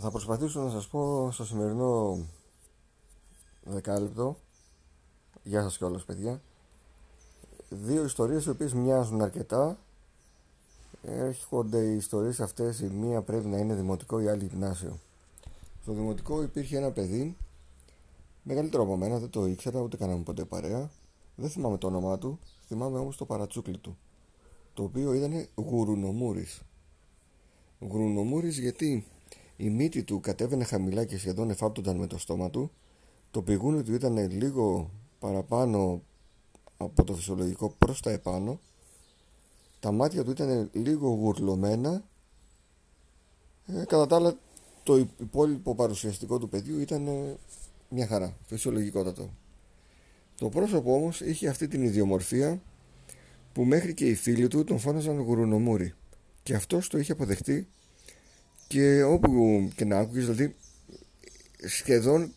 Θα προσπαθήσω να σας πω στο σημερινό δεκάλεπτο. Γεια σας κιόλας παιδιά. Δύο ιστορίες οι οποίες μοιάζουν αρκετά. Έρχονται οι ιστορίες αυτές Η μία πρέπει να είναι δημοτικό η άλλη γυμνάσιο. Στο δημοτικό υπήρχε ένα παιδί Μεγαλύτερο από μένα δεν το ήξερα ούτε κάναμε ποτέ παρέα. Δεν θυμάμαι το όνομά του Θυμάμαι όμως το παρατσούκλι του Το οποίο ήταν Γουρουνομούρης. Γουρουνομούρης γιατί η μύτη του κατέβαινε χαμηλά και σχεδόν εφάπτονταν με το στόμα του. Το πηγούνι του ήταν λίγο παραπάνω από το φυσιολογικό προς τα επάνω. Τα μάτια του ήταν λίγο γουρλωμένα. Ε, κατά τα άλλα το υπόλοιπο παρουσιαστικό του παιδιού ήταν ε, μια χαρά, φυσιολογικότατο. Το πρόσωπο όμως είχε αυτή την ιδιομορφία που μέχρι και οι φίλοι του τον φώναζαν γουρουνομούρι και αυτός το είχε αποδεχτεί και όπου και να άκουγες δηλαδή σχεδόν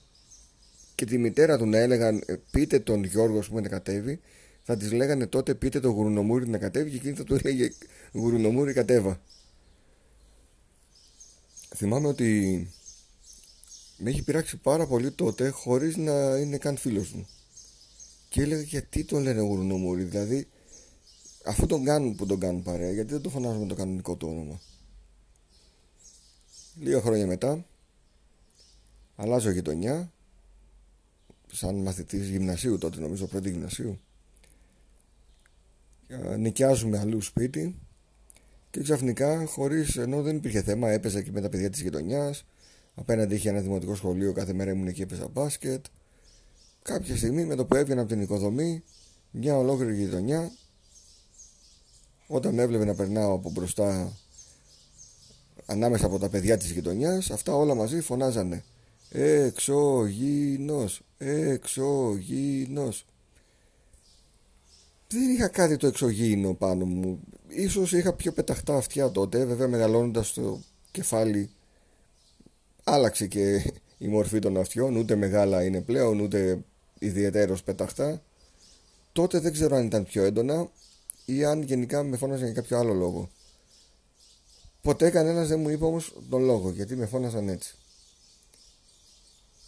και τη μητέρα του να έλεγαν ε, πείτε τον Γιώργο που να κατέβει θα της λέγανε τότε πείτε τον Γουρουνομούρη να κατέβει και εκείνη θα του έλεγε Γουρουνομούρη κατέβα θυμάμαι ότι με έχει πειράξει πάρα πολύ τότε χωρίς να είναι καν φίλος μου. Και έλεγα γιατί τον λένε Γουρουνομούρη δηλαδή αφού τον κάνουν που τον κάνουν παρέα γιατί δεν το φωνάζουμε το κανονικό του όνομα Λίγα χρόνια μετά αλλάζω γειτονιά σαν μαθητής γυμνασίου τότε νομίζω πρώτη γυμνασίου. Νοικιάζουμε αλλού σπίτι και ξαφνικά χωρίς ενώ δεν υπήρχε θέμα έπαιζα και με τα παιδιά της γειτονιάς. Απέναντι είχε ένα δημοτικό σχολείο κάθε μέρα ήμουν εκεί έπαιζα μπάσκετ. Κάποια στιγμή με το που έβγαινα από την οικοδομή μια ολόκληρη γειτονιά όταν με έβλεπε να περνάω από μπροστά ανάμεσα από τα παιδιά της γειτονιάς αυτά όλα μαζί φωνάζανε. Εξωγήινος εξωγήινος δεν είχα κάτι το εξωγήινο πάνω μου. Ίσως είχα πιο πεταχτά αυτιά τότε βέβαια μεγαλώνοντας το κεφάλι άλλαξε και η μορφή των αυτιών ούτε μεγάλα είναι πλέον ούτε ιδιαίτερος πεταχτά. Τότε δεν ξέρω αν ήταν πιο έντονα ή αν γενικά με φώναζαν για κάποιο άλλο λόγο Ποτέ κανένας δεν μου είπε όμως τον λόγο γιατί με φώναζαν έτσι.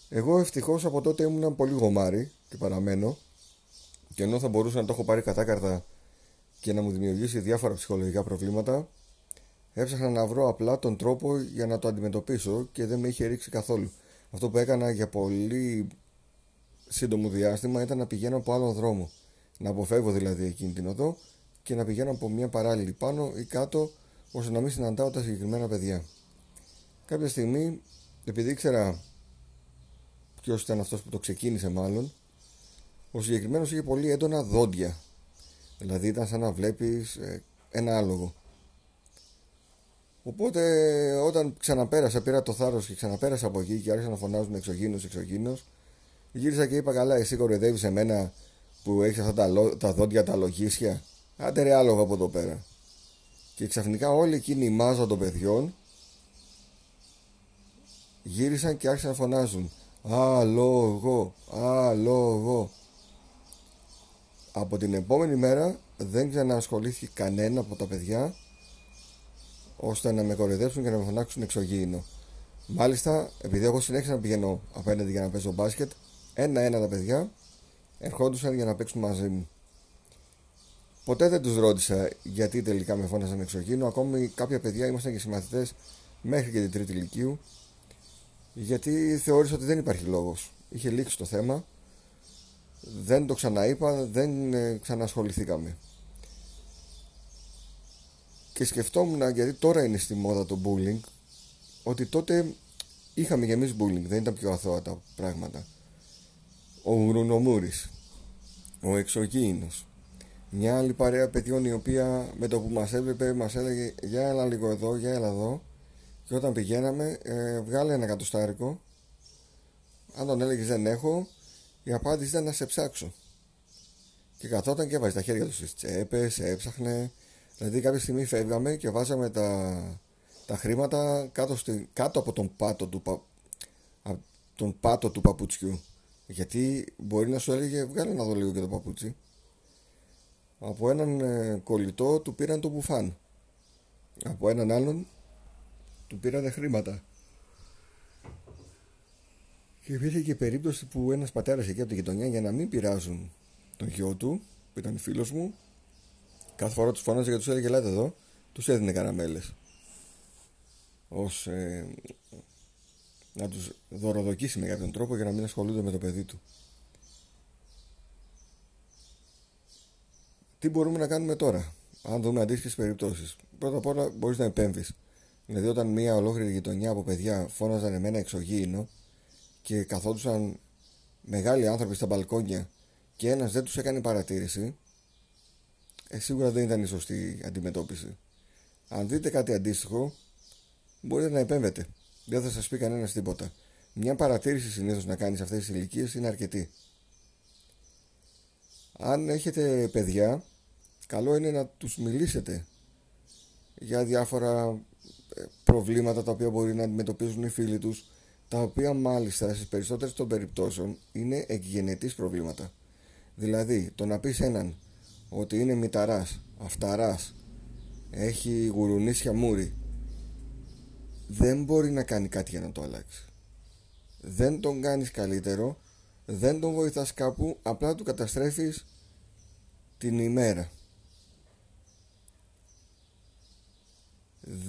Εγώ ευτυχώς από τότε ήμουν πολύ γομάρι και παραμένω και ενώ θα μπορούσα να το έχω πάρει κατάκαρτα και να μου δημιουργήσει διάφορα ψυχολογικά προβλήματα έψαχνα να βρω απλά τον τρόπο για να το αντιμετωπίσω και δεν με είχε ρίξει καθόλου. Αυτό που έκανα για πολύ σύντομο διάστημα ήταν να πηγαίνω από άλλο δρόμο. Να αποφεύγω δηλαδή εκείνη την οδό και να πηγαίνω από μια παράλληλη πάνω ή κάτω ώστε να μην συναντάω τα συγκεκριμένα παιδιά. Κάποια στιγμή, επειδή ήξερα ποιος ήταν αυτός που το ξεκίνησε, μάλλον, ο συγκεκριμένος είχε πολύ έντονα δόντια. Δηλαδή ήταν σαν να βλέπεις ε, ένα άλογο. Οπότε όταν ξαναπέρασα, πήρα το θάρρος και ξαναπέρασα από εκεί και άρχισα να φωνάζουν εξωγήινος, εξωγήινος, γύρισα και είπα: Καλά, εσύ κοροϊδεύεις εμένα που έχεις αυτά τα, τα δόντια, τα λογίσια. Άντε ρε άλογο από εδώ πέρα. Και ξαφνικά όλη εκείνη η μάζα των παιδιών γύρισαν και άρχισαν να φωνάζουν «Αλόγο, αλόγο». Από την επόμενη μέρα δεν ξαναασχολήθηκε κανένα από τα παιδιά ώστε να με κοροϊδέψουν και να με φωνάξουν εξωγήινο. Μάλιστα, επειδή εγώ συνέχισα να πηγαίνω απέναντι για να παίζω μπάσκετ, ένα-ένα τα παιδιά ερχόντουσαν για να παίξουν μαζί μου. Ποτέ δεν τους ρώτησα γιατί τελικά με φώναζαν εξωγήινο. Ακόμη κάποια παιδιά ήμασταν και συμμαθητές μέχρι και την τρίτη ηλικίου. Γιατί θεώρησα ότι δεν υπάρχει λόγος. Είχε λήξει το θέμα. Δεν το ξαναείπα, δεν ε, ξανασχοληθήκαμε. Και σκεφτόμουν, γιατί τώρα είναι στη μόδα το bullying, ότι τότε είχαμε και εμείς bullying, δεν ήταν πιο αθώα τα πράγματα. Ο Γρουνομούρης, ο εξωγήινος, μια άλλη παρέα παιδιών η οποία με το που μας έβλεπε μας έλεγε για έλα λίγο εδώ, για έλα εδώ και όταν πηγαίναμε ε, βγάλε ένα κατοστάρικο. Αν τον έλεγες δεν έχω η απάντηση ήταν να σε ψάξω και καθόταν και έβαζε τα χέρια του στις τσέπες, έψαχνε. Δηλαδή κάποια στιγμή φεύγαμε και βάζαμε τα, τα χρήματα κάτω, στη, κάτω από τον πάτο του, τον πάτο του παπουτσιού. Γιατί μπορεί να σου έλεγε βγάλε να δω λίγο και το παπούτσι από έναν ε, κολλητό του πήραν το μπουφάν. Από έναν άλλον του πήραν χρήματα. Και υπήρχε και περίπτωση που ένας πατέρας εκεί από την γειτονιά για να μην πειράζουν τον γιο του, που ήταν φίλος μου, κάθε φορά τους φώναζε και τους έλεγε ελάτε εδώ, τους έδινε καραμέλες. Ως ε, να τους δωροδοκίσει με κάποιον τρόπο για να μην ασχολούνται με το παιδί του. Τι μπορούμε να κάνουμε τώρα, αν δούμε αντίστοιχες περιπτώσεις. Πρώτα απ' όλα μπορείς να επέμβεις. Δηλαδή, όταν μια ολόκληρη γειτονιά από παιδιά φώναζαν εμένα εξωγήινο και καθόντουσαν μεγάλοι άνθρωποι στα μπαλκόνια και ένας δεν τους έκανε παρατήρηση, ε, σίγουρα δεν ήταν η σωστή αντιμετώπιση. Αν δείτε κάτι αντίστοιχο, μπορείτε να επέμβετε. Δεν θα σας πει κανένας τίποτα. Μια παρατήρηση συνήθως να κάνεις σε αυτές τις ηλικίες είναι αρκετή. Αν έχετε παιδιά, καλό είναι να τους μιλήσετε για διάφορα ε, προβλήματα τα οποία μπορεί να αντιμετωπίζουν οι φίλοι τους τα οποία μάλιστα στις περισσότερες των περιπτώσεων είναι εκγενετής προβλήματα. Δηλαδή, το να πεις έναν ότι είναι μηταράς, αυταράς, έχει γουρουνίσια μούρι, δεν μπορεί να κάνει κάτι για να το αλλάξει. Δεν τον κάνεις καλύτερο, δεν τον βοηθάς κάπου, απλά του καταστρέφεις την ημέρα.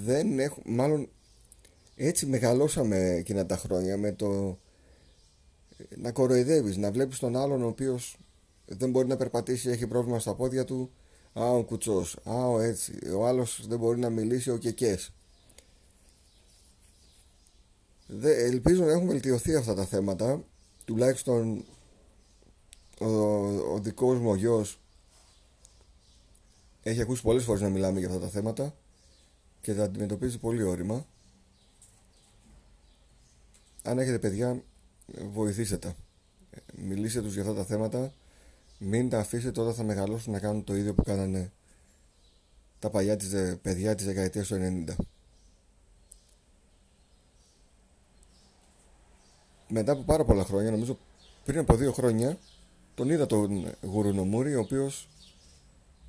Δεν έχω, μάλλον έτσι μεγαλώσαμε εκείνα τα χρόνια με το να κοροϊδεύεις, να βλέπεις τον άλλον ο οποίος δεν μπορεί να περπατήσει, έχει πρόβλημα στα πόδια του Α, ο κουτσός, α, ο έτσι, ο άλλος δεν μπορεί να μιλήσει, ο κεκές Δε, ελπίζω να έχουν βελτιωθεί αυτά τα θέματα τουλάχιστον ο, ο δικός μου ο γιος έχει ακούσει πολλές φορές να μιλάμε για αυτά τα θέματα και τα αντιμετωπίζει πολύ όρημα. Αν έχετε παιδιά βοηθήστε τα. Μιλήστε τους για αυτά τα θέματα. Μην τα αφήσετε όταν θα μεγαλώσουν να κάνουν το ίδιο που κάνανε τα παλιά της, παιδιά της δεκαετίας του 90 μετά από πάρα πολλά χρόνια νομίζω πριν από δύο χρόνια τον είδα τον Γουρουνομούρη ο οποίος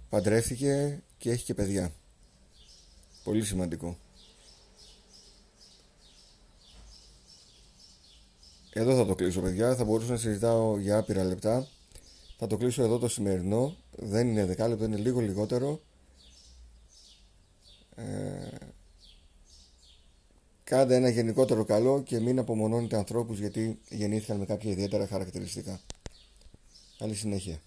παντρεύτηκε και έχει και παιδιά πολύ σημαντικό Εδώ θα το κλείσω παιδιά, θα μπορούσα να συζητάω για άπειρα λεπτά. Θα το κλείσω εδώ το σημερινό, δεν είναι δεκάλεπτο, είναι λίγο λιγότερο. Ε, κάντε ένα γενικότερο καλό και μην απομονώνετε ανθρώπους γιατί γεννήθηκαν με κάποια ιδιαίτερα χαρακτηριστικά. Καλή συνέχεια.